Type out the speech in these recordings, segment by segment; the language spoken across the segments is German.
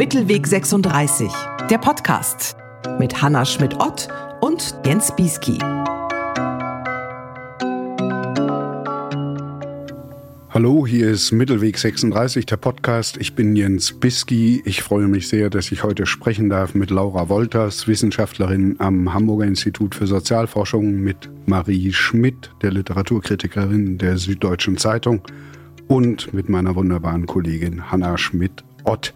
Mittelweg 36, der Podcast mit Hanna Schmidt-Ott und Jens Bieski. Hallo, hier ist Mittelweg 36, der Podcast. Ich bin Jens Biski. Ich freue mich sehr, dass ich heute sprechen darf mit Laura Wolters, Wissenschaftlerin am Hamburger Institut für Sozialforschung, mit Marie Schmidt, der Literaturkritikerin der Süddeutschen Zeitung und mit meiner wunderbaren Kollegin Hanna Schmidt-Ott.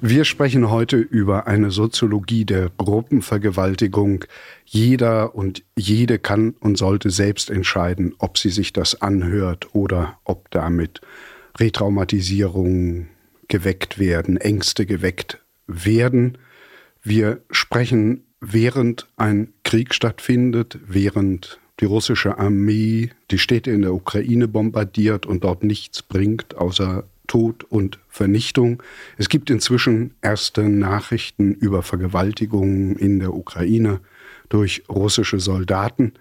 Wir sprechen heute über eine Soziologie der Gruppenvergewaltigung. Jeder und jede kann und sollte selbst entscheiden, ob sie sich das anhört oder ob damit Retraumatisierungen geweckt werden, Ängste geweckt werden. Wir sprechen, während ein Krieg stattfindet, während die russische Armee die Städte in der Ukraine bombardiert und dort nichts bringt, außer Tod und Vernichtung. Es gibt inzwischen erste Nachrichten über Vergewaltigungen in der Ukraine durch russische Soldaten.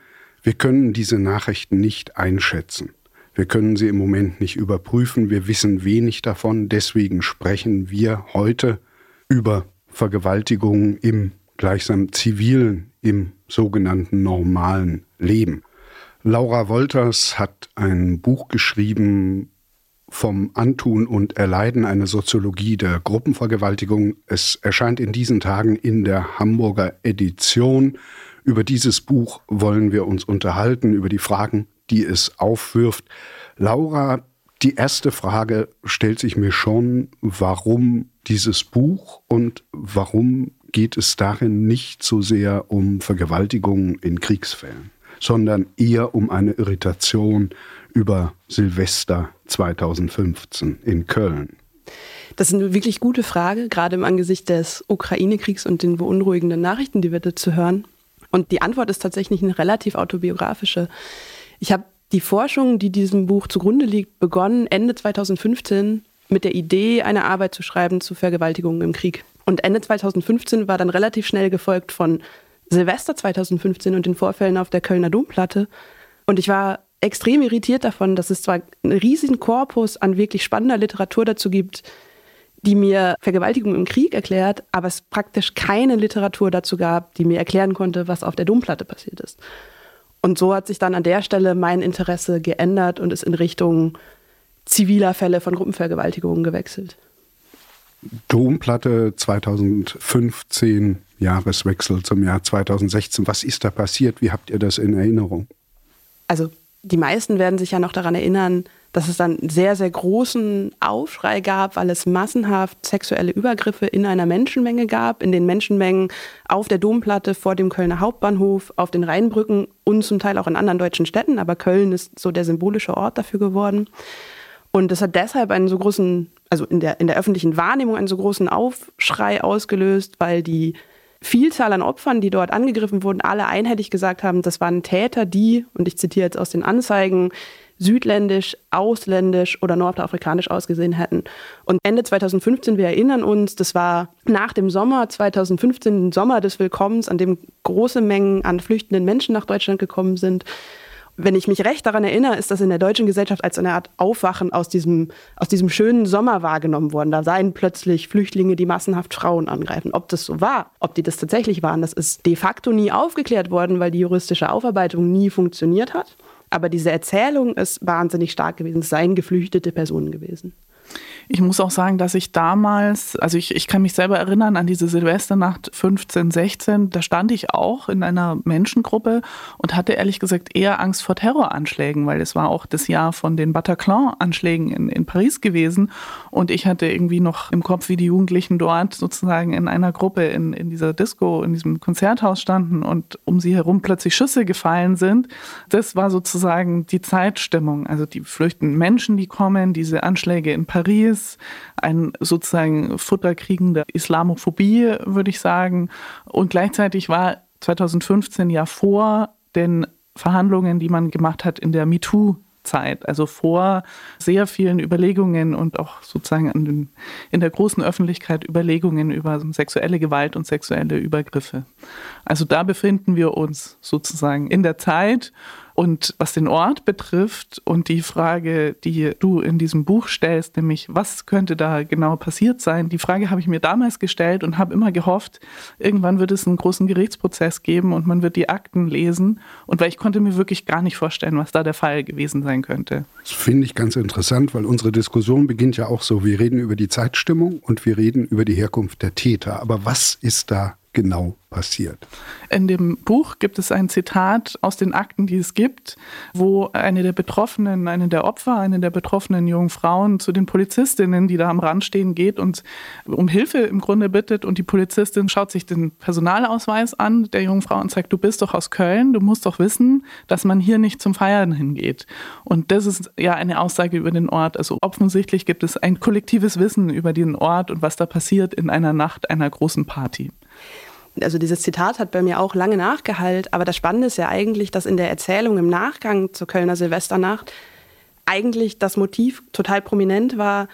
Wir können diese Nachrichten nicht einschätzen. Wir können sie im Moment nicht überprüfen. Wir wissen wenig davon. Deswegen sprechen wir heute über Vergewaltigungen im gleichsam zivilen, im sogenannten normalen Leben. Laura Wolters hat ein Buch geschrieben, vom Antun und Erleiden eine Soziologie der Gruppenvergewaltigung. Es erscheint in diesen Tagen in der Hamburger Edition. Über dieses Buch wollen wir uns unterhalten, über die Fragen, die es aufwirft. Laura, die erste Frage stellt sich mir schon, warum dieses Buch und warum geht es darin nicht so sehr um Vergewaltigungen in Kriegsfällen, sondern eher um eine Irritation über Silvester 2015 in Köln? Das ist eine wirklich gute Frage, gerade im Angesicht des Ukraine-Kriegs und den beunruhigenden Nachrichten, die wir dazu hören. Und die Antwort ist tatsächlich eine relativ autobiografische. Ich habe die Forschung, die diesem Buch zugrunde liegt, begonnen Ende 2015 mit der Idee, eine Arbeit zu schreiben zu Vergewaltigungen im Krieg. Und Ende 2015 war dann relativ schnell gefolgt von Silvester 2015 und den Vorfällen auf der Kölner Domplatte. Und ich war extrem irritiert davon, dass es zwar einen riesigen Korpus an wirklich spannender Literatur dazu gibt, die mir Vergewaltigung im Krieg erklärt, aber es praktisch keine Literatur dazu gab, die mir erklären konnte, was auf der Domplatte passiert ist. Und so hat sich dann an der Stelle mein Interesse geändert und ist in Richtung ziviler Fälle von Gruppenvergewaltigungen gewechselt. Domplatte 2015, Jahreswechsel zum Jahr 2016. Was ist da passiert? Wie habt ihr das in Erinnerung? Also die meisten werden sich ja noch daran erinnern, dass es dann sehr, sehr großen Aufschrei gab, weil es massenhaft sexuelle Übergriffe in einer Menschenmenge gab, in den Menschenmengen auf der Domplatte vor dem Kölner Hauptbahnhof, auf den Rheinbrücken und zum Teil auch in anderen deutschen Städten. Aber Köln ist so der symbolische Ort dafür geworden. Und es hat deshalb einen so großen, also in der, in der öffentlichen Wahrnehmung einen so großen Aufschrei ausgelöst, weil die Vielzahl an Opfern, die dort angegriffen wurden, alle einhellig gesagt haben, das waren Täter, die, und ich zitiere jetzt aus den Anzeigen, südländisch, ausländisch oder nordafrikanisch ausgesehen hätten. Und Ende 2015, wir erinnern uns, das war nach dem Sommer 2015, Sommer des Willkommens, an dem große Mengen an flüchtenden Menschen nach Deutschland gekommen sind wenn ich mich recht daran erinnere, ist das in der deutschen Gesellschaft als eine Art Aufwachen aus diesem, aus diesem schönen Sommer wahrgenommen worden. Da seien plötzlich Flüchtlinge, die massenhaft Frauen angreifen. Ob das so war, ob die das tatsächlich waren, das ist de facto nie aufgeklärt worden, weil die juristische Aufarbeitung nie funktioniert hat. Aber diese Erzählung ist wahnsinnig stark gewesen. Es seien geflüchtete Personen gewesen. Ich muss auch sagen, dass ich damals, also ich, ich kann mich selber erinnern an diese Silvesternacht 15, 16, da stand ich auch in einer Menschengruppe und hatte ehrlich gesagt eher Angst vor Terroranschlägen, weil es war auch das Jahr von den Bataclan-Anschlägen in, in Paris gewesen. Und ich hatte irgendwie noch im Kopf, wie die Jugendlichen dort sozusagen in einer Gruppe in, in dieser Disco, in diesem Konzerthaus standen und um sie herum plötzlich Schüsse gefallen sind. Das war sozusagen die Zeitstimmung, also die flüchtenden Menschen, die kommen, diese Anschläge in Paris, ist, ein sozusagen futterkriegende Islamophobie, würde ich sagen. Und gleichzeitig war 2015 ja vor den Verhandlungen, die man gemacht hat in der MeToo Zeit, also vor sehr vielen Überlegungen und auch sozusagen den, in der großen Öffentlichkeit Überlegungen über sexuelle Gewalt und sexuelle Übergriffe. Also da befinden wir uns sozusagen in der Zeit Und was den Ort betrifft und die Frage, die du in diesem Buch stellst, nämlich was könnte da genau passiert sein, die Frage habe ich mir damals gestellt und habe immer gehofft, irgendwann wird es einen großen Gerichtsprozess geben und man wird die Akten lesen. Und weil ich konnte mir wirklich gar nicht vorstellen, was da der Fall gewesen sein könnte. Das finde ich ganz interessant, weil unsere Diskussion beginnt ja auch so, wir reden über die Zeitstimmung und wir reden über die Herkunft der Täter. Aber was ist da genau passiert? In dem Buch gibt es ein Zitat aus den Akten, die es gibt, wo eine der Betroffenen, eine der Opfer, eine der betroffenen jungen Frauen zu den Polizistinnen, die da am Rand stehen, geht und um Hilfe im Grunde bittet. Und die Polizistin schaut sich den Personalausweis an der jungen Frau und sagt, du bist doch aus Köln, du musst doch wissen, dass man hier nicht zum Feiern hingeht. Und das ist ja eine Aussage über den Ort. Also offensichtlich gibt es ein kollektives Wissen über den Ort und was da passiert in einer Nacht einer großen Party also dieses Zitat hat bei mir auch lange nachgehallt, aber das Spannende ist ja eigentlich, dass in der Erzählung im Nachgang zur Kölner Silvesternacht eigentlich das Motiv total prominent war,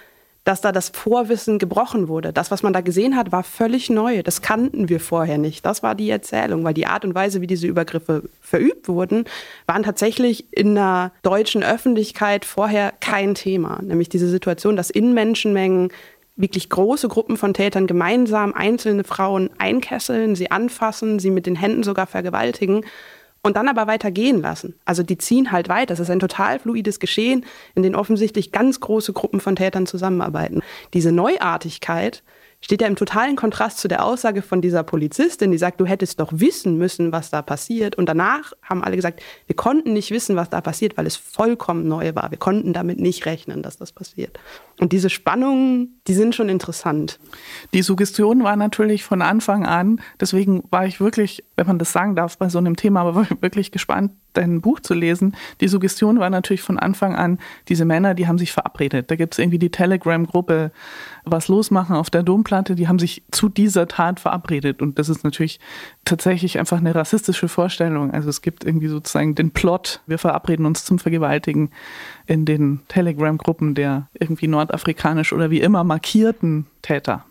dass da das Vorwissen gebrochen wurde. Das, was man da gesehen hat, war völlig neu. Das kannten wir vorher nicht. Das war die Erzählung, weil die Art und Weise, wie diese Übergriffe verübt wurden, waren tatsächlich in der deutschen Öffentlichkeit vorher kein Thema. Nämlich diese Situation, dass in Menschenmengen wirklich große Gruppen von Tätern gemeinsam einzelne Frauen einkesseln, sie anfassen, sie mit den Händen sogar vergewaltigen und dann aber weiter gehen lassen. Also die ziehen halt weiter. Das ist ein total fluides Geschehen, in dem offensichtlich ganz große Gruppen von Tätern zusammenarbeiten. Diese Neuartigkeit steht ja im totalen Kontrast zu der Aussage von dieser Polizistin, die sagt, du hättest doch wissen müssen, was da passiert. Und danach haben alle gesagt, wir konnten nicht wissen, was da passiert, weil es vollkommen neu war. Wir konnten damit nicht rechnen, dass das passiert. Und diese Spannungen, die sind schon interessant. Die Suggestion war natürlich von Anfang an, deswegen war ich wirklich, wenn man das sagen darf, bei so einem Thema, aber wirklich gespannt, dein Buch zu lesen. Die Suggestion war natürlich von Anfang an, diese Männer, die haben sich verabredet. Da gibt es irgendwie die Telegram-Gruppe, was losmachen auf der Domplatte, die haben sich zu dieser Tat verabredet. Und das ist natürlich tatsächlich einfach eine rassistische Vorstellung. Also es gibt irgendwie sozusagen den Plot, wir verabreden uns zum Vergewaltigen in den Telegram-Gruppen der irgendwie nordafrikanisch oder wie immer markierten Täter.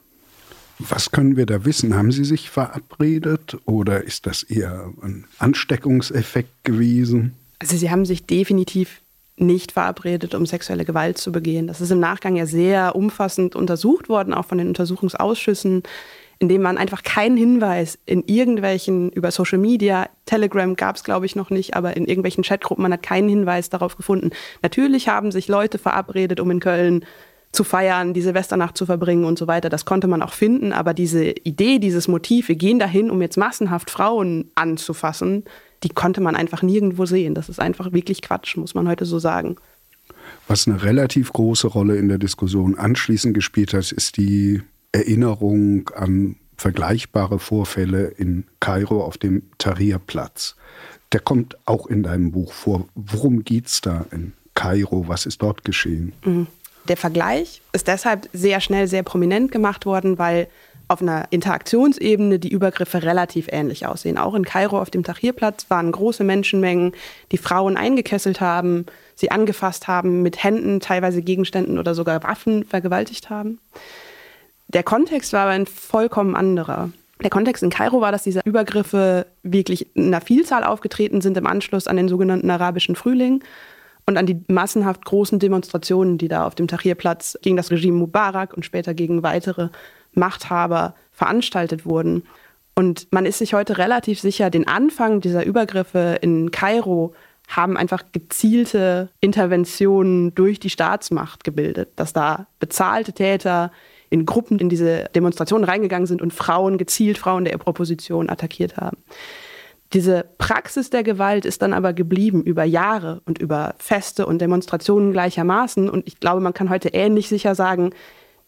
Was können wir da wissen? Haben Sie sich verabredet oder ist das eher ein Ansteckungseffekt gewesen? Also Sie haben sich definitiv nicht verabredet, um sexuelle Gewalt zu begehen. Das ist im Nachgang ja sehr umfassend untersucht worden, auch von den Untersuchungsausschüssen, indem man einfach keinen Hinweis in irgendwelchen, über Social Media, Telegram gab es glaube ich noch nicht, aber in irgendwelchen Chatgruppen, man hat keinen Hinweis darauf gefunden. Natürlich haben sich Leute verabredet, um in Köln zu feiern, die Silvesternacht zu verbringen und so weiter. Das konnte man auch finden, aber diese Idee, dieses Motiv, wir gehen dahin, um jetzt massenhaft Frauen anzufassen, die konnte man einfach nirgendwo sehen. Das ist einfach wirklich Quatsch, muss man heute so sagen. Was eine relativ große Rolle in der Diskussion anschließend gespielt hat, ist die Erinnerung an vergleichbare Vorfälle in Kairo auf dem Tahrir-Platz. Der kommt auch in deinem Buch vor. Worum geht es da in Kairo? Was ist dort geschehen? Mhm. Der Vergleich ist deshalb sehr schnell sehr prominent gemacht worden, weil auf einer Interaktionsebene die Übergriffe relativ ähnlich aussehen. Auch in Kairo auf dem Tahrirplatz waren große Menschenmengen, die Frauen eingekesselt haben, sie angefasst haben, mit Händen, teilweise Gegenständen oder sogar Waffen vergewaltigt haben. Der Kontext war aber ein vollkommen anderer. Der Kontext in Kairo war, dass diese Übergriffe wirklich in einer Vielzahl aufgetreten sind im Anschluss an den sogenannten arabischen Frühling und an die massenhaft großen Demonstrationen, die da auf dem Tahrirplatz gegen das Regime Mubarak und später gegen weitere Machthaber veranstaltet wurden. Und man ist sich heute relativ sicher, den Anfang dieser Übergriffe in Kairo haben einfach gezielte Interventionen durch die Staatsmacht gebildet, dass da bezahlte Täter in Gruppen in diese Demonstrationen reingegangen sind und Frauen gezielt Frauen der Proposition attackiert haben. Diese Praxis der Gewalt ist dann aber geblieben über Jahre und über Feste und Demonstrationen gleichermaßen. Und ich glaube, man kann heute ähnlich sicher sagen,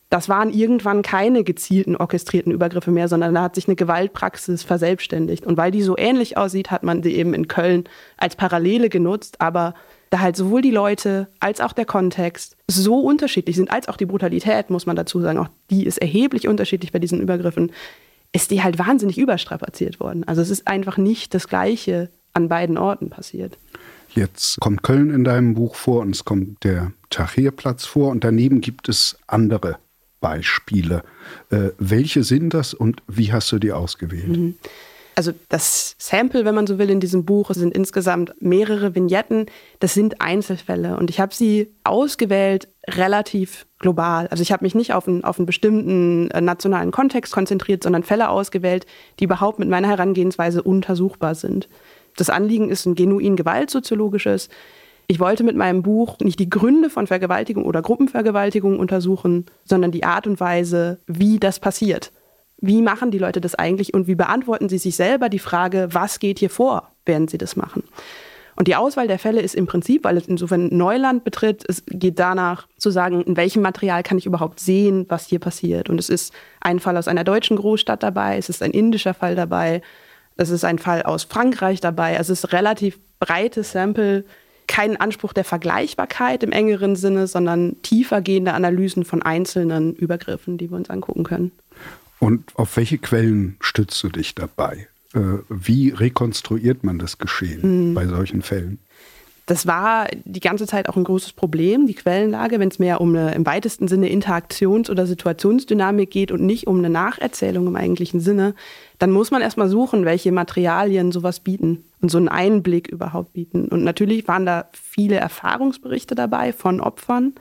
das waren irgendwann keine gezielten, orchestrierten Übergriffe mehr, sondern da hat sich eine Gewaltpraxis verselbstständigt. Und weil die so ähnlich aussieht, hat man sie eben in Köln als Parallele genutzt. Aber da halt sowohl die Leute als auch der Kontext so unterschiedlich sind, als auch die Brutalität, muss man dazu sagen, auch die ist erheblich unterschiedlich bei diesen Übergriffen, ist die halt wahnsinnig überstrapaziert worden. Also es ist einfach nicht das Gleiche an beiden Orten passiert. Jetzt kommt Köln in deinem Buch vor und es kommt der Tahrirplatz vor und daneben gibt es andere Beispiele. Äh, welche sind das und wie hast du die ausgewählt? Mhm. Also das Sample, wenn man so will, in diesem Buch sind insgesamt mehrere Vignetten. Das sind Einzelfälle und ich habe sie ausgewählt relativ global. Also ich habe mich nicht auf einen, auf einen bestimmten äh, nationalen Kontext konzentriert, sondern Fälle ausgewählt, die überhaupt mit meiner Herangehensweise untersuchbar sind. Das Anliegen ist ein genuin gewaltsoziologisches. Ich wollte mit meinem Buch nicht die Gründe von Vergewaltigung oder Gruppenvergewaltigung untersuchen, sondern die Art und Weise, wie das passiert. Wie machen die Leute das eigentlich und wie beantworten sie sich selber die Frage, was geht hier vor, während sie das machen? Und die Auswahl der Fälle ist im Prinzip, weil es insofern Neuland betritt, es geht danach zu sagen, in welchem Material kann ich überhaupt sehen, was hier passiert. Und es ist ein Fall aus einer deutschen Großstadt dabei, es ist ein indischer Fall dabei, es ist ein Fall aus Frankreich dabei. Also es ist relativ breites Sample, kein Anspruch der Vergleichbarkeit im engeren Sinne, sondern tiefer gehende Analysen von einzelnen Übergriffen, die wir uns angucken können. Und auf welche Quellen stützt du dich dabei? Äh, wie rekonstruiert man das Geschehen mhm. bei solchen Fällen? Das war die ganze Zeit auch ein großes Problem, die Quellenlage, wenn es mehr um eine im weitesten Sinne Interaktions- oder Situationsdynamik geht und nicht um eine Nacherzählung im eigentlichen Sinne, dann muss man erstmal suchen, welche Materialien sowas bieten und so einen Einblick überhaupt bieten. Und natürlich waren da viele Erfahrungsberichte dabei von Opfern,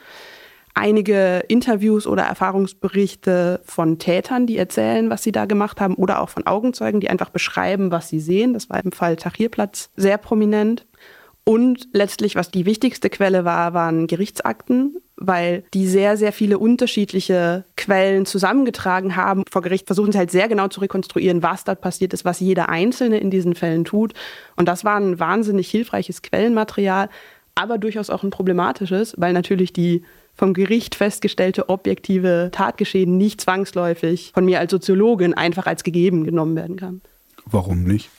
einige Interviews oder Erfahrungsberichte von Tätern, die erzählen, was sie da gemacht haben, oder auch von Augenzeugen, die einfach beschreiben, was sie sehen. Das war im Fall Tahrirplatz sehr prominent. Und letztlich, was die wichtigste Quelle war, waren Gerichtsakten, weil die sehr, sehr viele unterschiedliche Quellen zusammengetragen haben. Vor Gericht versuchen sie halt sehr genau zu rekonstruieren, was dort passiert ist, was jeder Einzelne in diesen Fällen tut. Und das war ein wahnsinnig hilfreiches Quellenmaterial, aber durchaus auch ein problematisches, weil natürlich die vom Gericht festgestellte objektive Tatgeschehen nicht zwangsläufig von mir als Soziologin einfach als gegeben genommen werden kann. Warum nicht?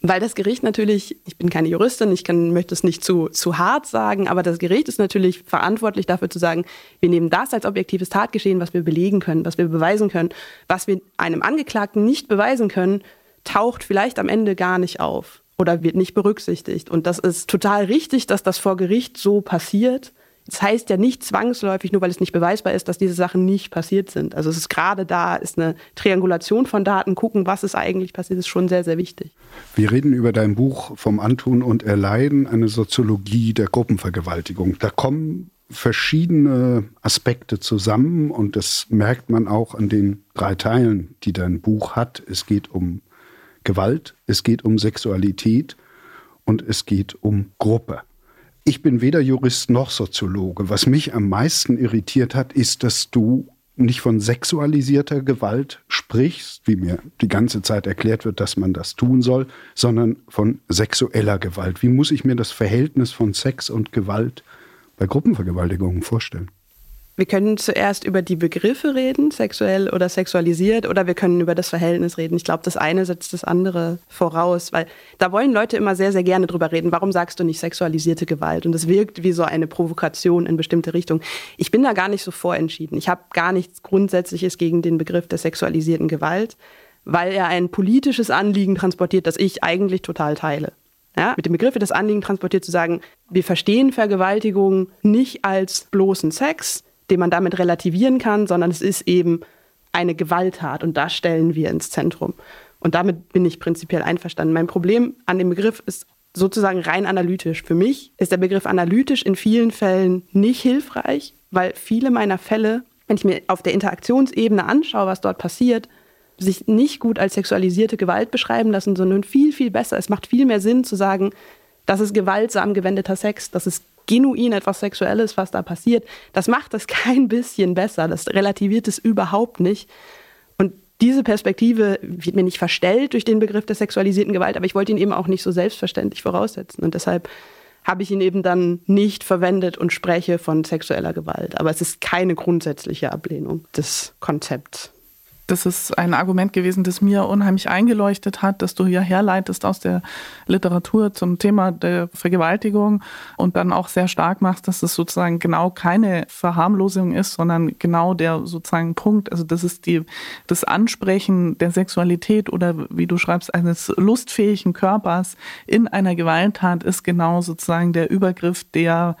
Weil das Gericht natürlich, ich bin keine Juristin, ich kann, möchte es nicht zu, zu hart sagen, aber das Gericht ist natürlich verantwortlich dafür zu sagen, wir nehmen das als objektives Tatgeschehen, was wir belegen können, was wir beweisen können. Was wir einem Angeklagten nicht beweisen können, taucht vielleicht am Ende gar nicht auf oder wird nicht berücksichtigt. Und das ist total richtig, dass das vor Gericht so passiert. Das heißt ja nicht zwangsläufig, nur weil es nicht beweisbar ist, dass diese Sachen nicht passiert sind. Also es ist gerade da, ist eine Triangulation von Daten, gucken, was ist eigentlich passiert, ist schon sehr, sehr wichtig. Wir reden über dein Buch vom Antun und Erleiden, eine Soziologie der Gruppenvergewaltigung. Da kommen verschiedene Aspekte zusammen und das merkt man auch an den drei Teilen, die dein Buch hat. Es geht um Gewalt, es geht um Sexualität und es geht um Gruppe. Ich bin weder Jurist noch Soziologe. Was mich am meisten irritiert hat, ist, dass du nicht von sexualisierter Gewalt sprichst, wie mir die ganze Zeit erklärt wird, dass man das tun soll, sondern von sexueller Gewalt. Wie muss ich mir das Verhältnis von Sex und Gewalt bei Gruppenvergewaltigungen vorstellen? Wir können zuerst über die Begriffe reden, sexuell oder sexualisiert, oder wir können über das Verhältnis reden. Ich glaube, das eine setzt das andere voraus, weil da wollen Leute immer sehr, sehr gerne drüber reden. Warum sagst du nicht sexualisierte Gewalt? Und das wirkt wie so eine Provokation in bestimmte Richtungen. Ich bin da gar nicht so vorentschieden. Ich habe gar nichts Grundsätzliches gegen den Begriff der sexualisierten Gewalt, weil er ein politisches Anliegen transportiert, das ich eigentlich total teile. Ja, mit dem Begriff das Anliegen transportiert zu sagen, wir verstehen Vergewaltigung nicht als bloßen Sex, den man damit relativieren kann, sondern es ist eben eine Gewalttat und das stellen wir ins Zentrum. Und damit bin ich prinzipiell einverstanden. Mein Problem an dem Begriff ist sozusagen rein analytisch. Für mich ist der Begriff analytisch in vielen Fällen nicht hilfreich, weil viele meiner Fälle, wenn ich mir auf der Interaktionsebene anschaue, was dort passiert, sich nicht gut als sexualisierte Gewalt beschreiben lassen, sondern viel, viel besser. Es macht viel mehr Sinn zu sagen, das ist gewaltsam gewendeter Sex, das ist genuin etwas Sexuelles, was da passiert, das macht es kein bisschen besser. Das relativiert es überhaupt nicht. Und diese Perspektive wird mir nicht verstellt durch den Begriff der sexualisierten Gewalt, aber ich wollte ihn eben auch nicht so selbstverständlich voraussetzen. Und deshalb habe ich ihn eben dann nicht verwendet und spreche von sexueller Gewalt. Aber es ist keine grundsätzliche Ablehnung des Konzepts das ist ein Argument gewesen, das mir unheimlich eingeleuchtet hat, dass du hier herleitest aus der Literatur zum Thema der Vergewaltigung und dann auch sehr stark machst, dass es sozusagen genau keine Verharmlosung ist, sondern genau der sozusagen Punkt, also das ist die, das Ansprechen der Sexualität oder wie du schreibst, eines lustfähigen Körpers in einer Gewalttat ist genau sozusagen der Übergriff, der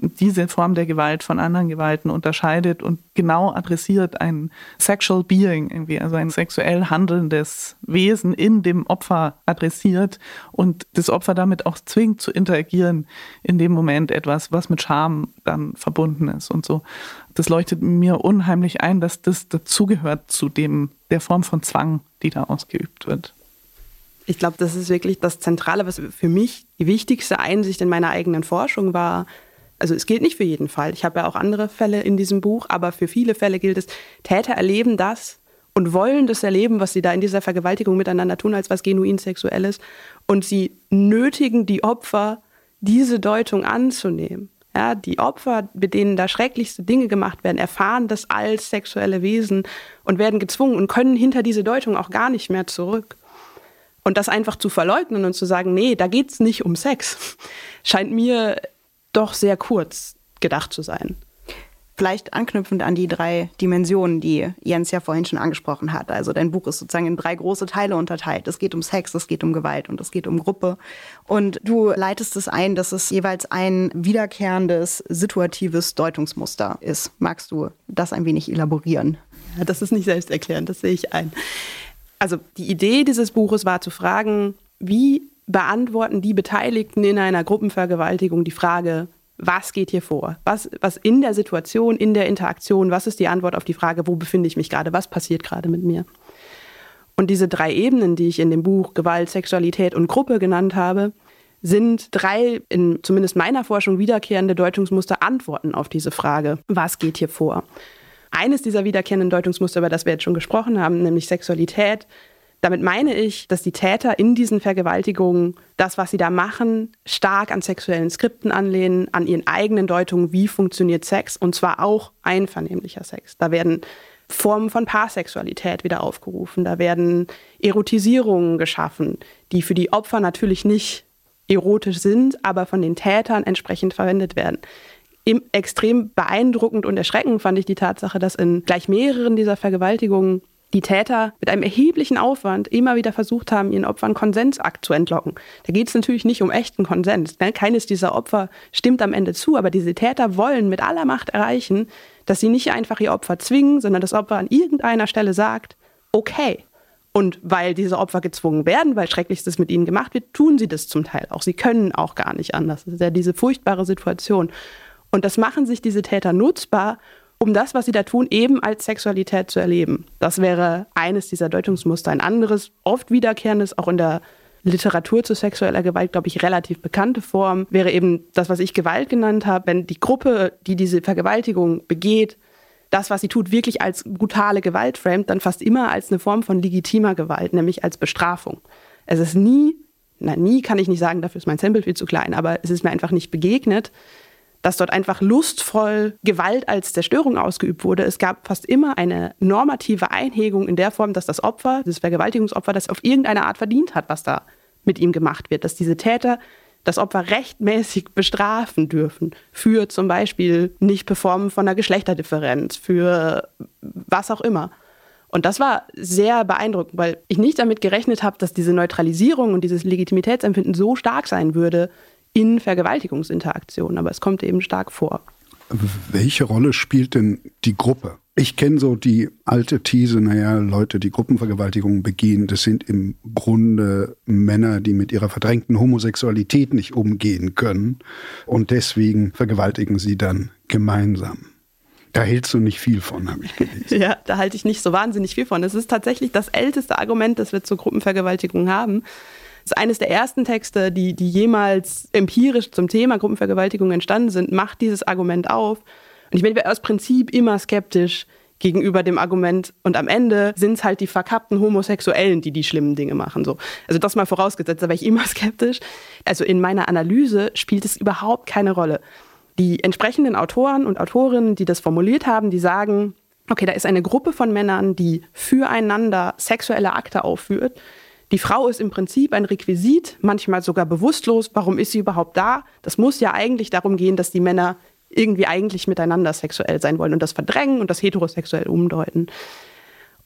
diese Form der Gewalt von anderen Gewalten unterscheidet und genau adressiert ein Sexual Being irgendwie, also ein sexuell handelndes Wesen in dem Opfer adressiert und das Opfer damit auch zwingt zu interagieren in dem Moment etwas, was mit Scham dann verbunden ist und so. Das leuchtet mir unheimlich ein, dass das dazugehört zu dem, der Form von Zwang, die da ausgeübt wird. Ich glaube, das ist wirklich das Zentrale, was für mich die wichtigste Einsicht in meiner eigenen Forschung war. Also es gilt nicht für jeden Fall. Ich habe ja auch andere Fälle in diesem Buch, aber für viele Fälle gilt es, Täter erleben das und wollen das erleben, was sie da in dieser Vergewaltigung miteinander tun, als was genuin sexuelles. Und sie nötigen die Opfer, diese Deutung anzunehmen. Ja, die Opfer, mit denen da schrecklichste Dinge gemacht werden, erfahren das als sexuelle Wesen und werden gezwungen und können hinter diese Deutung auch gar nicht mehr zurück. Und das einfach zu verleugnen und zu sagen, nee, da geht es nicht um Sex, scheint mir doch sehr kurz gedacht zu sein. Vielleicht anknüpfend an die drei Dimensionen, die Jens ja vorhin schon angesprochen hat. Also dein Buch ist sozusagen in drei große Teile unterteilt. Es geht um Sex, es geht um Gewalt und es geht um Gruppe. Und du leitest es ein, dass es jeweils ein wiederkehrendes, situatives Deutungsmuster ist. Magst du das ein wenig elaborieren? Ja, das ist nicht selbsterklärend, das sehe ich ein. Also die Idee dieses Buches war zu fragen, wie beantworten die Beteiligten in einer Gruppenvergewaltigung die Frage, was geht hier vor? Was, was in der Situation, in der Interaktion, was ist die Antwort auf die Frage, wo befinde ich mich gerade, was passiert gerade mit mir? Und diese drei Ebenen, die ich in dem Buch Gewalt, Sexualität und Gruppe genannt habe, sind drei in zumindest meiner Forschung wiederkehrende Deutungsmuster Antworten auf diese Frage, was geht hier vor? eines dieser wiederkehrenden Deutungsmuster, über das wir jetzt schon gesprochen haben, nämlich Sexualität. Damit meine ich, dass die Täter in diesen Vergewaltigungen das, was sie da machen, stark an sexuellen Skripten anlehnen, an ihren eigenen Deutungen, wie funktioniert Sex, und zwar auch einvernehmlicher Sex. Da werden Formen von Paarsexualität wieder aufgerufen, da werden Erotisierungen geschaffen, die für die Opfer natürlich nicht erotisch sind, aber von den Tätern entsprechend verwendet werden extrem beeindruckend und erschreckend fand ich die Tatsache, dass in gleich mehreren dieser Vergewaltigungen die Täter mit einem erheblichen Aufwand immer wieder versucht haben, ihren Opfern Konsensakt zu entlocken. Da geht es natürlich nicht um echten Konsens. Ne? Keines dieser Opfer stimmt am Ende zu, aber diese Täter wollen mit aller Macht erreichen, dass sie nicht einfach ihr Opfer zwingen, sondern das Opfer an irgendeiner Stelle sagt, okay. Und weil diese Opfer gezwungen werden, weil Schrecklichstes mit ihnen gemacht wird, tun sie das zum Teil auch. Sie können auch gar nicht anders. Das ist ja diese furchtbare Situation. Und das machen sich diese Täter nutzbar, um das, was sie da tun, eben als Sexualität zu erleben. Das wäre eines dieser Deutungsmuster. Ein anderes, oft wiederkehrendes, auch in der Literatur zu sexueller Gewalt, glaube ich, relativ bekannte Form, wäre eben das, was ich Gewalt genannt habe. Wenn die Gruppe, die diese Vergewaltigung begeht, das, was sie tut, wirklich als brutale Gewalt framet, dann fast immer als eine Form von legitimer Gewalt, nämlich als Bestrafung. Es ist nie, na nie kann ich nicht sagen, dafür ist mein Sample viel zu klein, aber es ist mir einfach nicht begegnet, dass dort einfach lustvoll Gewalt als Zerstörung ausgeübt wurde. Es gab fast immer eine normative Einhegung in der Form, dass das Opfer, das Vergewaltigungsopfer, das auf irgendeine Art verdient hat, was da mit ihm gemacht wird. Dass diese Täter das Opfer rechtmäßig bestrafen dürfen für zum Beispiel nicht Performen von einer Geschlechterdifferenz, für was auch immer. Und das war sehr beeindruckend, weil ich nicht damit gerechnet habe, dass diese Neutralisierung und dieses Legitimitätsempfinden so stark sein würde, in Vergewaltigungsinteraktionen, aber es kommt eben stark vor. Welche Rolle spielt denn die Gruppe? Ich kenne so die alte These, naja, Leute, die Gruppenvergewaltigungen begehen, das sind im Grunde Männer, die mit ihrer verdrängten Homosexualität nicht umgehen können und deswegen vergewaltigen sie dann gemeinsam. Da hältst du nicht viel von, habe ich gelesen. ja, da halte ich nicht so wahnsinnig viel von. Es ist tatsächlich das älteste Argument, das wir zur Gruppenvergewaltigung haben. Das ist eines der ersten Texte, die, die jemals empirisch zum Thema Gruppenvergewaltigung entstanden sind, macht dieses Argument auf. Und ich bin aus Prinzip immer skeptisch gegenüber dem Argument und am Ende sind es halt die verkappten Homosexuellen, die die schlimmen Dinge machen. So. Also das mal vorausgesetzt, da war ich immer skeptisch. Also in meiner Analyse spielt es überhaupt keine Rolle. Die entsprechenden Autoren und Autorinnen, die das formuliert haben, die sagen, okay, da ist eine Gruppe von Männern, die füreinander sexuelle Akte aufführt die Frau ist im Prinzip ein Requisit, manchmal sogar bewusstlos. Warum ist sie überhaupt da? Das muss ja eigentlich darum gehen, dass die Männer irgendwie eigentlich miteinander sexuell sein wollen und das verdrängen und das heterosexuell umdeuten.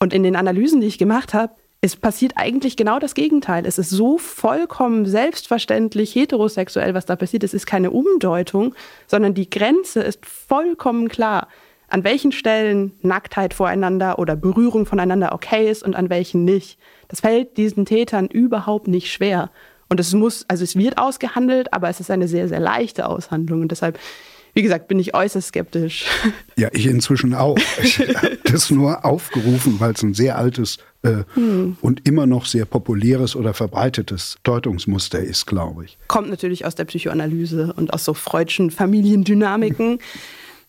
Und in den Analysen, die ich gemacht habe, es passiert eigentlich genau das Gegenteil. Es ist so vollkommen selbstverständlich heterosexuell, was da passiert. Es ist keine Umdeutung, sondern die Grenze ist vollkommen klar, an welchen Stellen Nacktheit voreinander oder Berührung voneinander okay ist und an welchen nicht. Das fällt diesen Tätern überhaupt nicht schwer. Und es muss, also es wird ausgehandelt, aber es ist eine sehr, sehr leichte Aushandlung. Und deshalb wie gesagt, bin ich äußerst skeptisch. Ja, ich inzwischen auch. Ich habe das nur aufgerufen, weil es ein sehr altes äh, hm. und immer noch sehr populäres oder verbreitetes Deutungsmuster ist, glaube ich. Kommt natürlich aus der Psychoanalyse und aus so freudschen Familiendynamiken.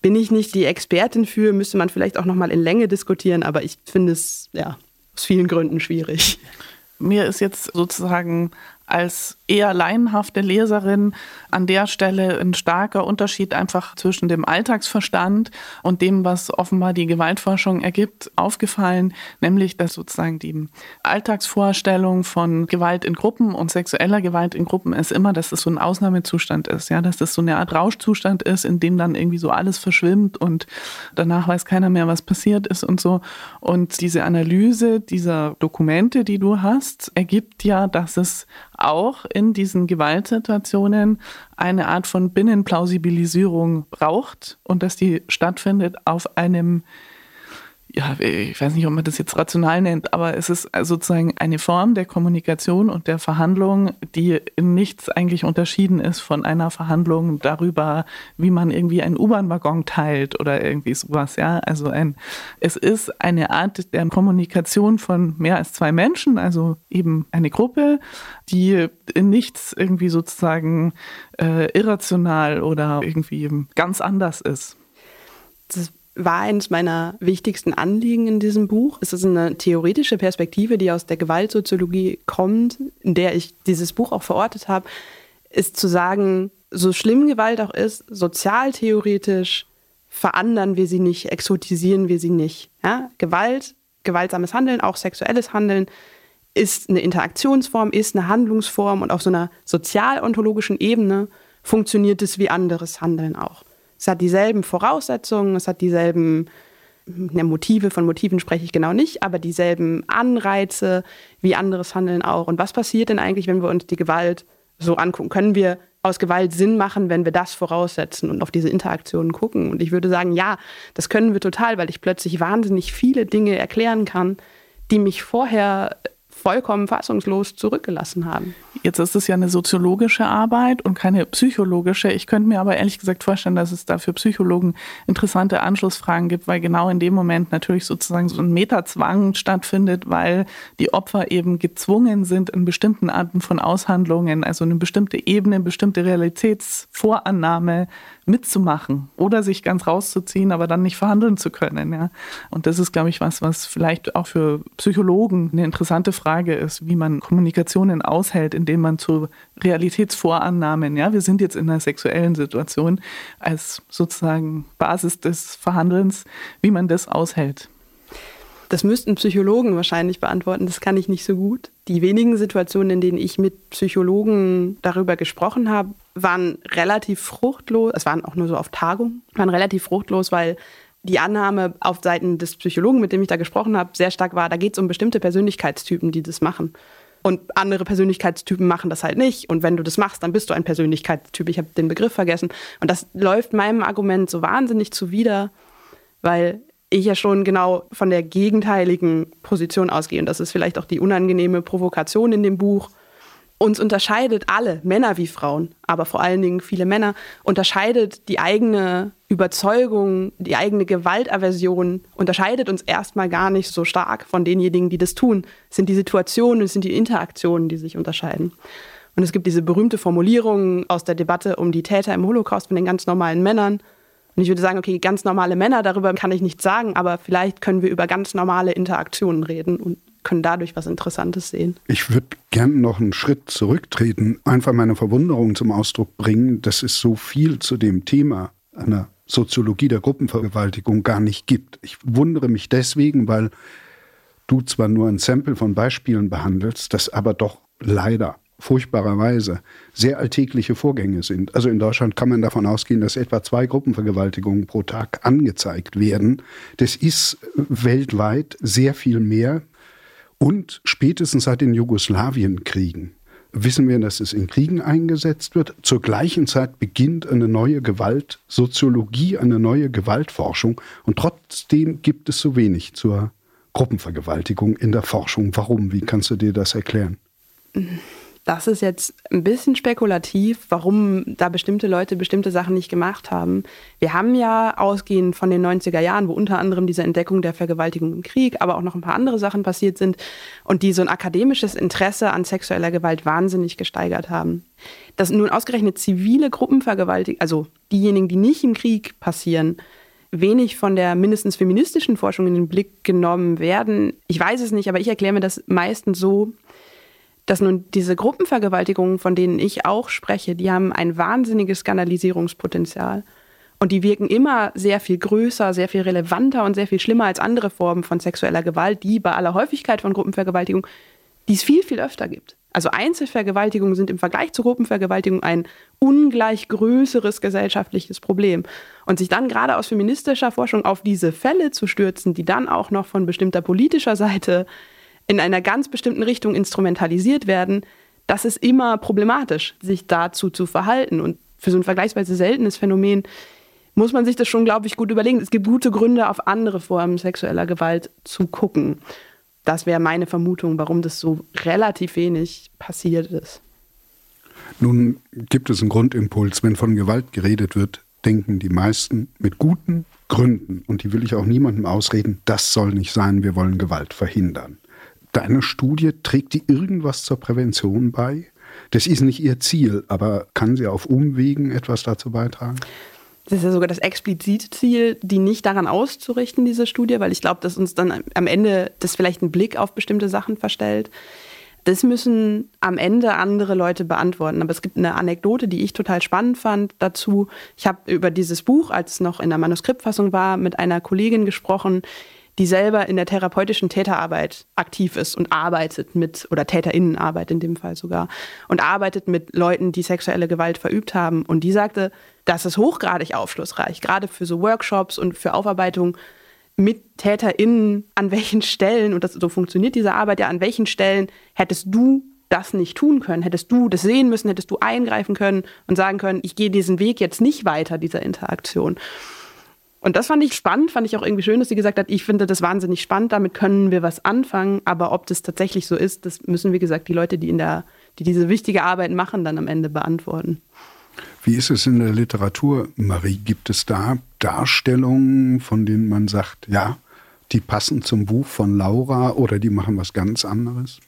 Bin ich nicht die Expertin für, müsste man vielleicht auch noch mal in Länge diskutieren, aber ich finde es ja aus vielen Gründen schwierig. Mir ist jetzt sozusagen als eher laienhafte Leserin an der Stelle ein starker Unterschied einfach zwischen dem Alltagsverstand und dem, was offenbar die Gewaltforschung ergibt, aufgefallen, nämlich dass sozusagen die Alltagsvorstellung von Gewalt in Gruppen und sexueller Gewalt in Gruppen ist immer, dass es so ein Ausnahmezustand ist, ja, dass das so eine Art Rauschzustand ist, in dem dann irgendwie so alles verschwimmt und danach weiß keiner mehr, was passiert ist und so. Und diese Analyse dieser Dokumente, die du hast, ergibt ja, dass es auch in diesen Gewaltsituationen eine Art von Binnenplausibilisierung braucht und dass die stattfindet auf einem ja, ich weiß nicht, ob man das jetzt rational nennt, aber es ist sozusagen eine Form der Kommunikation und der Verhandlung, die in nichts eigentlich unterschieden ist von einer Verhandlung darüber, wie man irgendwie einen U-Bahn-Waggon teilt oder irgendwie sowas, ja. Also ein, es ist eine Art der Kommunikation von mehr als zwei Menschen, also eben eine Gruppe, die in nichts irgendwie sozusagen äh, irrational oder irgendwie ganz anders ist. Das war eines meiner wichtigsten Anliegen in diesem Buch. Es ist eine theoretische Perspektive, die aus der Gewaltsoziologie kommt, in der ich dieses Buch auch verortet habe, ist zu sagen, so schlimm Gewalt auch ist, sozialtheoretisch verandern wir sie nicht, exotisieren wir sie nicht. Ja? Gewalt, gewaltsames Handeln, auch sexuelles Handeln, ist eine Interaktionsform, ist eine Handlungsform und auf so einer sozialontologischen Ebene funktioniert es wie anderes Handeln auch. Es hat dieselben Voraussetzungen, es hat dieselben ja, Motive, von Motiven spreche ich genau nicht, aber dieselben Anreize wie anderes Handeln auch. Und was passiert denn eigentlich, wenn wir uns die Gewalt so angucken? Können wir aus Gewalt Sinn machen, wenn wir das voraussetzen und auf diese Interaktionen gucken? Und ich würde sagen, ja, das können wir total, weil ich plötzlich wahnsinnig viele Dinge erklären kann, die mich vorher vollkommen fassungslos zurückgelassen haben. Jetzt ist es ja eine soziologische Arbeit und keine psychologische. Ich könnte mir aber ehrlich gesagt vorstellen, dass es da für Psychologen interessante Anschlussfragen gibt, weil genau in dem Moment natürlich sozusagen so ein Metazwang stattfindet, weil die Opfer eben gezwungen sind in bestimmten Arten von Aushandlungen, also eine bestimmte Ebene, eine bestimmte Realitätsvorannahme mitzumachen oder sich ganz rauszuziehen, aber dann nicht verhandeln zu können. Ja. Und das ist, glaube ich, was, was vielleicht auch für Psychologen eine interessante Frage ist, wie man Kommunikationen aushält, indem man zu Realitätsvorannahmen, ja, wir sind jetzt in einer sexuellen Situation, als sozusagen Basis des Verhandelns, wie man das aushält. Das müssten Psychologen wahrscheinlich beantworten. Das kann ich nicht so gut. Die wenigen Situationen, in denen ich mit Psychologen darüber gesprochen habe, waren relativ fruchtlos. Es waren auch nur so auf Tagungen, waren relativ fruchtlos, weil die Annahme auf Seiten des Psychologen, mit dem ich da gesprochen habe, sehr stark war, da geht es um bestimmte Persönlichkeitstypen, die das machen. Und andere Persönlichkeitstypen machen das halt nicht. Und wenn du das machst, dann bist du ein Persönlichkeitstyp. Ich habe den Begriff vergessen. Und das läuft meinem Argument so wahnsinnig zuwider, weil ich ja schon genau von der gegenteiligen Position ausgehe. Und das ist vielleicht auch die unangenehme Provokation in dem Buch. Uns unterscheidet alle, Männer wie Frauen, aber vor allen Dingen viele Männer, unterscheidet die eigene Überzeugung, die eigene Gewaltaversion, unterscheidet uns erstmal gar nicht so stark von denjenigen, die das tun. Es sind die Situationen, es sind die Interaktionen, die sich unterscheiden. Und es gibt diese berühmte Formulierung aus der Debatte um die Täter im Holocaust von den ganz normalen Männern. Und ich würde sagen, okay, ganz normale Männer, darüber kann ich nichts sagen, aber vielleicht können wir über ganz normale Interaktionen reden und können dadurch was Interessantes sehen. Ich würde gerne noch einen Schritt zurücktreten, einfach meine Verwunderung zum Ausdruck bringen, dass es so viel zu dem Thema einer Soziologie der Gruppenvergewaltigung gar nicht gibt. Ich wundere mich deswegen, weil du zwar nur ein Sample von Beispielen behandelst, das aber doch leider furchtbarerweise sehr alltägliche Vorgänge sind. Also in Deutschland kann man davon ausgehen, dass etwa zwei Gruppenvergewaltigungen pro Tag angezeigt werden. Das ist weltweit sehr viel mehr. Und spätestens seit den Jugoslawienkriegen wissen wir, dass es in Kriegen eingesetzt wird. Zur gleichen Zeit beginnt eine neue Gewaltsoziologie, eine neue Gewaltforschung. Und trotzdem gibt es so wenig zur Gruppenvergewaltigung in der Forschung. Warum? Wie kannst du dir das erklären? Das ist jetzt ein bisschen spekulativ, warum da bestimmte Leute bestimmte Sachen nicht gemacht haben. Wir haben ja ausgehend von den 90er Jahren, wo unter anderem diese Entdeckung der Vergewaltigung im Krieg, aber auch noch ein paar andere Sachen passiert sind und die so ein akademisches Interesse an sexueller Gewalt wahnsinnig gesteigert haben. Dass nun ausgerechnet zivile Gruppenvergewaltigung, also diejenigen, die nicht im Krieg passieren, wenig von der mindestens feministischen Forschung in den Blick genommen werden. Ich weiß es nicht, aber ich erkläre mir das meistens so, dass nun diese Gruppenvergewaltigungen, von denen ich auch spreche, die haben ein wahnsinniges Skandalisierungspotenzial. Und die wirken immer sehr viel größer, sehr viel relevanter und sehr viel schlimmer als andere Formen von sexueller Gewalt, die bei aller Häufigkeit von Gruppenvergewaltigung, die es viel, viel öfter gibt. Also Einzelvergewaltigungen sind im Vergleich zu Gruppenvergewaltigung ein ungleich größeres gesellschaftliches Problem. Und sich dann gerade aus feministischer Forschung auf diese Fälle zu stürzen, die dann auch noch von bestimmter politischer Seite in einer ganz bestimmten Richtung instrumentalisiert werden, das ist immer problematisch, sich dazu zu verhalten. Und für so ein vergleichsweise seltenes Phänomen muss man sich das schon, glaube ich, gut überlegen. Es gibt gute Gründe, auf andere Formen sexueller Gewalt zu gucken. Das wäre meine Vermutung, warum das so relativ wenig passiert ist. Nun gibt es einen Grundimpuls. Wenn von Gewalt geredet wird, denken die meisten mit guten Gründen, und die will ich auch niemandem ausreden, das soll nicht sein, wir wollen Gewalt verhindern deine Studie, trägt die irgendwas zur Prävention bei? Das ist nicht ihr Ziel, aber kann sie auf Umwegen etwas dazu beitragen? Das ist ja sogar das explizite Ziel, die nicht daran auszurichten, diese Studie, weil ich glaube, dass uns dann am Ende das vielleicht einen Blick auf bestimmte Sachen verstellt. Das müssen am Ende andere Leute beantworten. Aber es gibt eine Anekdote, die ich total spannend fand dazu. Ich habe über dieses Buch, als es noch in der Manuskriptfassung war, mit einer Kollegin gesprochen, die selber in der therapeutischen Täterarbeit aktiv ist und arbeitet mit, oder Täterinnenarbeit in dem Fall sogar, und arbeitet mit Leuten, die sexuelle Gewalt verübt haben. Und die sagte, das ist hochgradig aufschlussreich, gerade für so Workshops und für Aufarbeitung mit TäterInnen, an welchen Stellen, und das, so funktioniert diese Arbeit ja, an welchen Stellen hättest du das nicht tun können, hättest du das sehen müssen, hättest du eingreifen können und sagen können, ich gehe diesen Weg jetzt nicht weiter, dieser Interaktion. Und das fand ich spannend, fand ich auch irgendwie schön, dass sie gesagt hat, ich finde das wahnsinnig spannend, damit können wir was anfangen, aber ob das tatsächlich so ist, das müssen, wie gesagt, die Leute, die in der, die diese wichtige Arbeit machen, dann am Ende beantworten. Wie ist es in der Literatur, Marie? Gibt es da Darstellungen, von denen man sagt, ja, die passen zum Buch von Laura oder die machen was ganz anderes?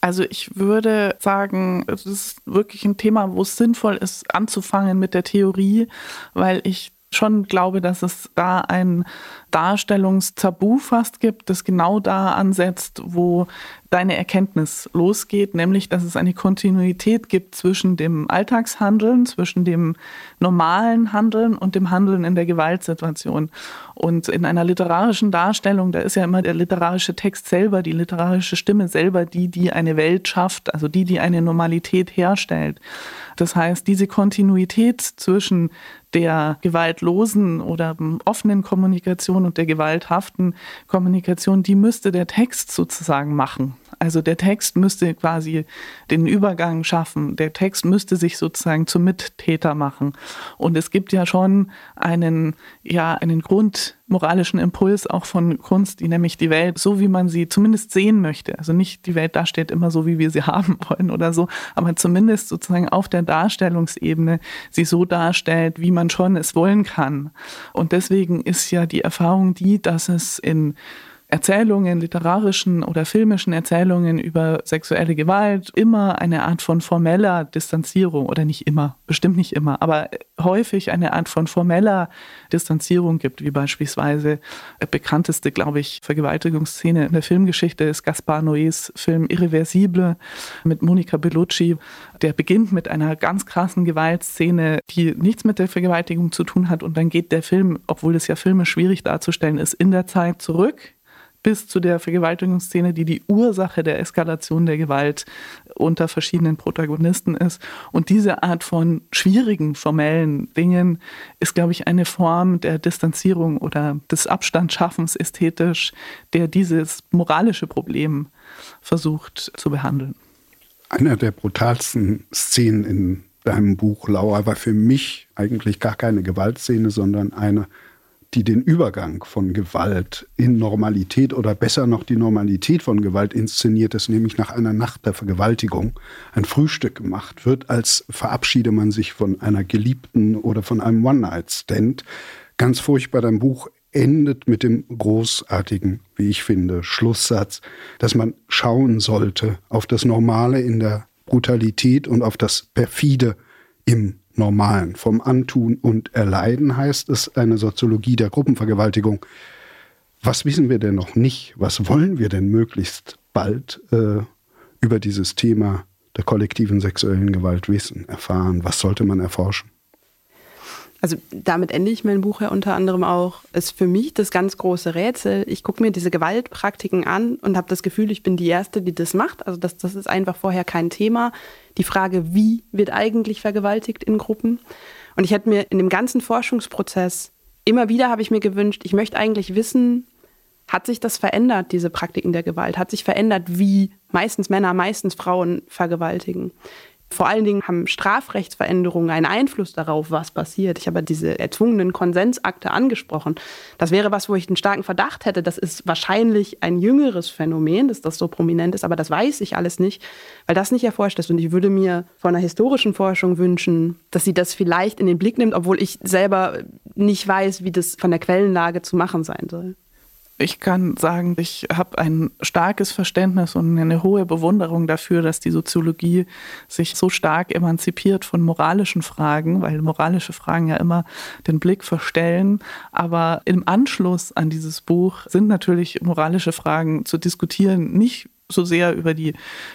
Also ich würde sagen, es ist wirklich ein Thema, wo es sinnvoll ist, anzufangen mit der Theorie, weil ich schon glaube, dass es da ein Darstellungstabu fast gibt, das genau da ansetzt, wo deine Erkenntnis losgeht, nämlich dass es eine Kontinuität gibt zwischen dem Alltagshandeln, zwischen dem normalen Handeln und dem Handeln in der Gewaltsituation. Und in einer literarischen Darstellung, da ist ja immer der literarische Text selber, die literarische Stimme selber, die, die eine Welt schafft, also die, die eine Normalität herstellt. Das heißt, diese Kontinuität zwischen der gewaltlosen oder offenen Kommunikation und der gewalthaften Kommunikation, die müsste der Text sozusagen machen. Also der Text müsste quasi den Übergang schaffen. Der Text müsste sich sozusagen zum Mittäter machen. Und es gibt ja schon einen, ja, einen grundmoralischen Impuls auch von Kunst, die nämlich die Welt so, wie man sie zumindest sehen möchte. Also nicht die Welt darstellt immer so, wie wir sie haben wollen oder so, aber zumindest sozusagen auf der Darstellungsebene sie so darstellt, wie man schon es wollen kann. Und deswegen ist ja die Erfahrung die, dass es in Erzählungen, literarischen oder filmischen Erzählungen über sexuelle Gewalt immer eine Art von formeller Distanzierung oder nicht immer, bestimmt nicht immer, aber häufig eine Art von formeller Distanzierung gibt, wie beispielsweise bekannteste, glaube ich, Vergewaltigungsszene in der Filmgeschichte ist Gaspar Noés Film Irreversible mit Monica Bellucci. Der beginnt mit einer ganz krassen Gewaltszene, die nichts mit der Vergewaltigung zu tun hat und dann geht der Film, obwohl es ja filmisch schwierig darzustellen ist, in der Zeit zurück bis zu der Vergewaltigungsszene, die die Ursache der Eskalation der Gewalt unter verschiedenen Protagonisten ist. Und diese Art von schwierigen formellen Dingen ist, glaube ich, eine Form der Distanzierung oder des Abstandsschaffens ästhetisch, der dieses moralische Problem versucht zu behandeln. Einer der brutalsten Szenen in deinem Buch, Laura, war für mich eigentlich gar keine Gewaltszene, sondern eine, die den Übergang von Gewalt in Normalität oder besser noch die Normalität von Gewalt inszeniert ist, nämlich nach einer Nacht der Vergewaltigung ein Frühstück gemacht wird, als verabschiede man sich von einer Geliebten oder von einem One-Night-Stand. Ganz furchtbar, dein Buch endet mit dem großartigen, wie ich finde, Schlusssatz, dass man schauen sollte auf das Normale in der Brutalität und auf das Perfide im Normalen. Vom Antun und Erleiden heißt es eine Soziologie der Gruppenvergewaltigung. Was wissen wir denn noch nicht? Was wollen wir denn möglichst bald äh, über dieses Thema der kollektiven sexuellen Gewalt wissen, erfahren? Was sollte man erforschen? Also damit ende ich mein Buch ja unter anderem auch, ist für mich das ganz große Rätsel. Ich gucke mir diese Gewaltpraktiken an und habe das Gefühl, ich bin die Erste, die das macht. Also das, das ist einfach vorher kein Thema. Die Frage, wie wird eigentlich vergewaltigt in Gruppen? Und ich hätte mir in dem ganzen Forschungsprozess immer wieder habe ich mir gewünscht, ich möchte eigentlich wissen, hat sich das verändert, diese Praktiken der Gewalt? Hat sich verändert, wie meistens Männer, meistens Frauen vergewaltigen? Vor allen Dingen haben Strafrechtsveränderungen einen Einfluss darauf, was passiert. Ich habe diese erzwungenen Konsensakte angesprochen. Das wäre was, wo ich einen starken Verdacht hätte. Das ist wahrscheinlich ein jüngeres Phänomen, dass das so prominent ist, aber das weiß ich alles nicht, weil das nicht erforscht ist. Und ich würde mir von einer historischen Forschung wünschen, dass sie das vielleicht in den Blick nimmt, obwohl ich selber nicht weiß, wie das von der Quellenlage zu machen sein soll. Ich kann sagen, ich habe ein starkes Verständnis und eine hohe Bewunderung dafür, dass die Soziologie sich so stark emanzipiert von moralischen Fragen, weil moralische Fragen ja immer den Blick verstellen. Aber im Anschluss an dieses Buch sind natürlich moralische Fragen zu diskutieren nicht so sehr über die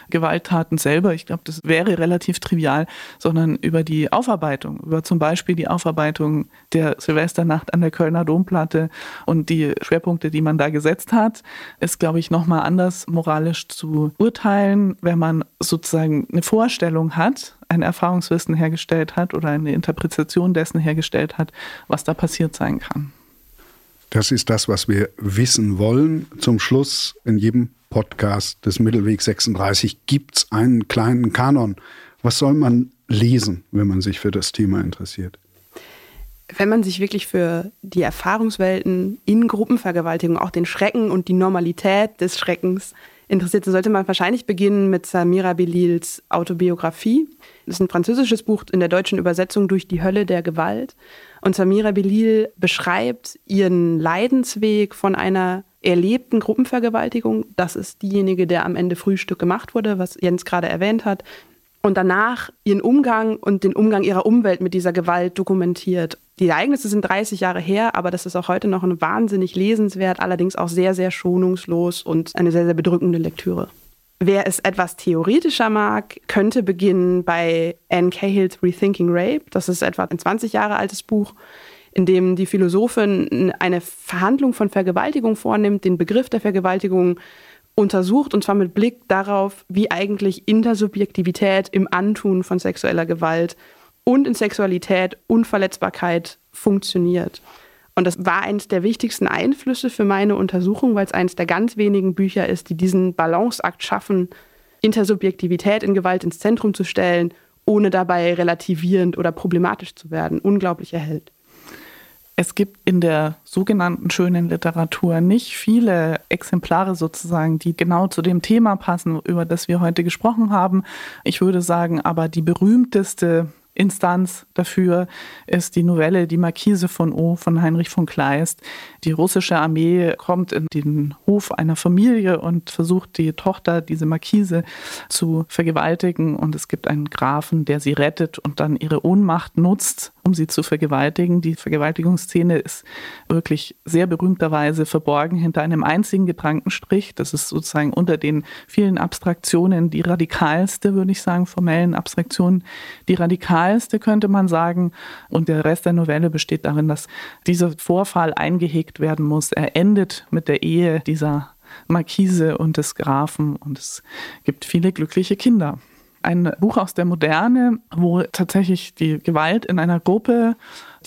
Gewalttaten selber, ich glaube, das wäre relativ trivial, sondern über die Aufarbeitung, über zum Beispiel die Aufarbeitung der Silvesternacht an der Kölner Domplatte und die Schwerpunkte, die man da gesetzt hat, ist, glaube ich, nochmal anders moralisch zu urteilen, wenn man sozusagen eine Vorstellung hat, ein Erfahrungswissen hergestellt hat oder eine Interpretation dessen hergestellt hat, was da passiert sein kann. Das ist das, was wir wissen wollen. Zum Schluss in jedem Podcast des Mittelweg 36 gibt es einen kleinen Kanon. Was soll man lesen, wenn man sich für das Thema interessiert? Wenn man sich wirklich für die Erfahrungswelten in Gruppenvergewaltigung, auch den Schrecken und die Normalität des Schreckens interessiert, so sollte man wahrscheinlich beginnen mit Samira Belils Autobiografie. Das ist ein französisches Buch in der deutschen Übersetzung durch die Hölle der Gewalt. Und Samira Belil beschreibt ihren Leidensweg von einer erlebten Gruppenvergewaltigung. Das ist diejenige, der am Ende Frühstück gemacht wurde, was Jens gerade erwähnt hat. Und danach ihren Umgang und den Umgang ihrer Umwelt mit dieser Gewalt dokumentiert. Die Ereignisse sind 30 Jahre her, aber das ist auch heute noch ein wahnsinnig lesenswert, allerdings auch sehr, sehr schonungslos und eine sehr, sehr bedrückende Lektüre. Wer es etwas theoretischer mag, könnte beginnen bei Anne Cahills Rethinking Rape. Das ist etwa ein 20 Jahre altes Buch, in dem die Philosophin eine Verhandlung von Vergewaltigung vornimmt, den Begriff der Vergewaltigung untersucht und zwar mit Blick darauf, wie eigentlich Intersubjektivität im Antun von sexueller Gewalt und in Sexualität und Verletzbarkeit funktioniert. Und das war eines der wichtigsten Einflüsse für meine Untersuchung, weil es eines der ganz wenigen Bücher ist, die diesen Balanceakt schaffen, Intersubjektivität in Gewalt ins Zentrum zu stellen, ohne dabei relativierend oder problematisch zu werden. Unglaublich erhält. Es gibt in der sogenannten schönen Literatur nicht viele Exemplare sozusagen, die genau zu dem Thema passen, über das wir heute gesprochen haben. Ich würde sagen, aber die berühmteste Instanz dafür ist die Novelle Die Markise von O von Heinrich von Kleist. Die russische Armee kommt in den Hof einer Familie und versucht die Tochter, diese Markise, zu vergewaltigen. Und es gibt einen Grafen, der sie rettet und dann ihre Ohnmacht nutzt, um sie zu vergewaltigen. Die Vergewaltigungsszene ist wirklich sehr berühmterweise verborgen hinter einem einzigen Gedankenstrich. Das ist sozusagen unter den vielen Abstraktionen die radikalste, würde ich sagen, formellen Abstraktionen, die radikalste könnte man sagen. Und der Rest der Novelle besteht darin, dass dieser Vorfall eingehegt werden muss. Er endet mit der Ehe dieser Markise und des Grafen und es gibt viele glückliche Kinder. Ein Buch aus der Moderne, wo tatsächlich die Gewalt in einer Gruppe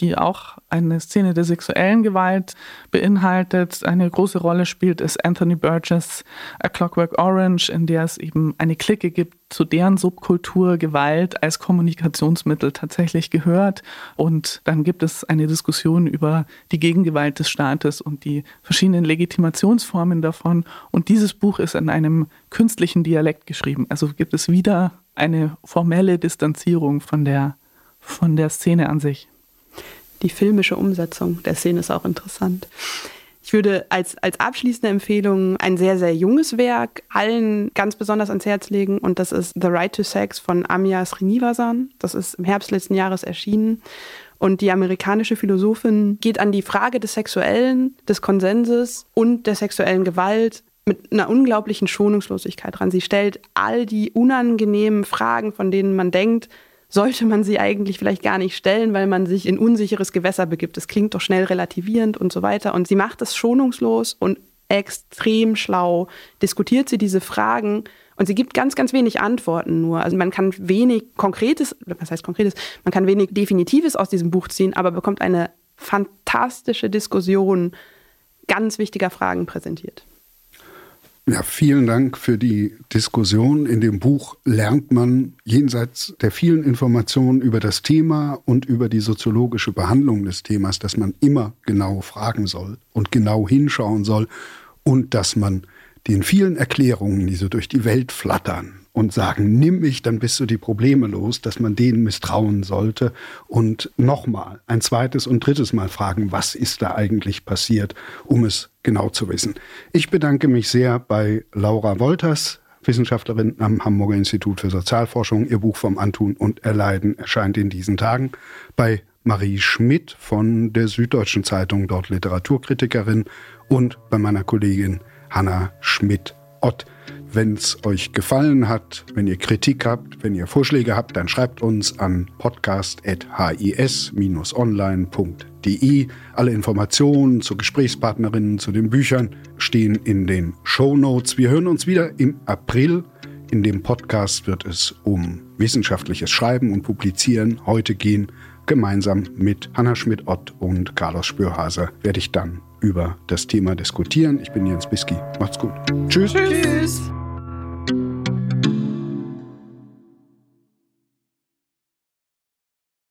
die auch eine Szene der sexuellen Gewalt beinhaltet. Eine große Rolle spielt ist Anthony Burgess A Clockwork Orange, in der es eben eine Clique gibt, zu deren Subkultur Gewalt als Kommunikationsmittel tatsächlich gehört. Und dann gibt es eine Diskussion über die Gegengewalt des Staates und die verschiedenen Legitimationsformen davon. Und dieses Buch ist in einem künstlichen Dialekt geschrieben. Also gibt es wieder eine formelle Distanzierung von der, von der Szene an sich die filmische Umsetzung der Szene ist auch interessant. Ich würde als, als abschließende Empfehlung ein sehr, sehr junges Werk allen ganz besonders ans Herz legen und das ist The Right to Sex von Amya Srinivasan. Das ist im Herbst letzten Jahres erschienen. Und die amerikanische Philosophin geht an die Frage des Sexuellen, des Konsenses und der sexuellen Gewalt mit einer unglaublichen Schonungslosigkeit dran. Sie stellt all die unangenehmen Fragen, von denen man denkt, sollte man sie eigentlich vielleicht gar nicht stellen, weil man sich in unsicheres Gewässer begibt. Es klingt doch schnell relativierend und so weiter. Und sie macht es schonungslos und extrem schlau, diskutiert sie diese Fragen und sie gibt ganz, ganz wenig Antworten nur. Also man kann wenig Konkretes, was heißt Konkretes, man kann wenig Definitives aus diesem Buch ziehen, aber bekommt eine fantastische Diskussion ganz wichtiger Fragen präsentiert. Ja, vielen Dank für die Diskussion. In dem Buch lernt man jenseits der vielen Informationen über das Thema und über die soziologische Behandlung des Themas, dass man immer genau fragen soll und genau hinschauen soll und dass man den vielen Erklärungen, die so durch die Welt flattern, und sagen, nimm mich, dann bist du die Probleme los, dass man denen misstrauen sollte und nochmal ein zweites und drittes Mal fragen, was ist da eigentlich passiert, um es genau zu wissen. Ich bedanke mich sehr bei Laura Wolters, Wissenschaftlerin am Hamburger Institut für Sozialforschung. Ihr Buch vom Antun und Erleiden erscheint in diesen Tagen. Bei Marie Schmidt von der Süddeutschen Zeitung, dort Literaturkritikerin. Und bei meiner Kollegin Hanna Schmidt-Ott. Wenn es euch gefallen hat, wenn ihr Kritik habt, wenn ihr Vorschläge habt, dann schreibt uns an podcast.his-online.de. Alle Informationen zu Gesprächspartnerinnen, zu den Büchern stehen in den Show Notes. Wir hören uns wieder im April. In dem Podcast wird es um wissenschaftliches Schreiben und Publizieren heute gehen. Gemeinsam mit Hanna Schmidt-Ott und Carlos Spürhase werde ich dann über das Thema diskutieren. Ich bin Jens Biski. Macht's gut. Tschüss. Tschüss.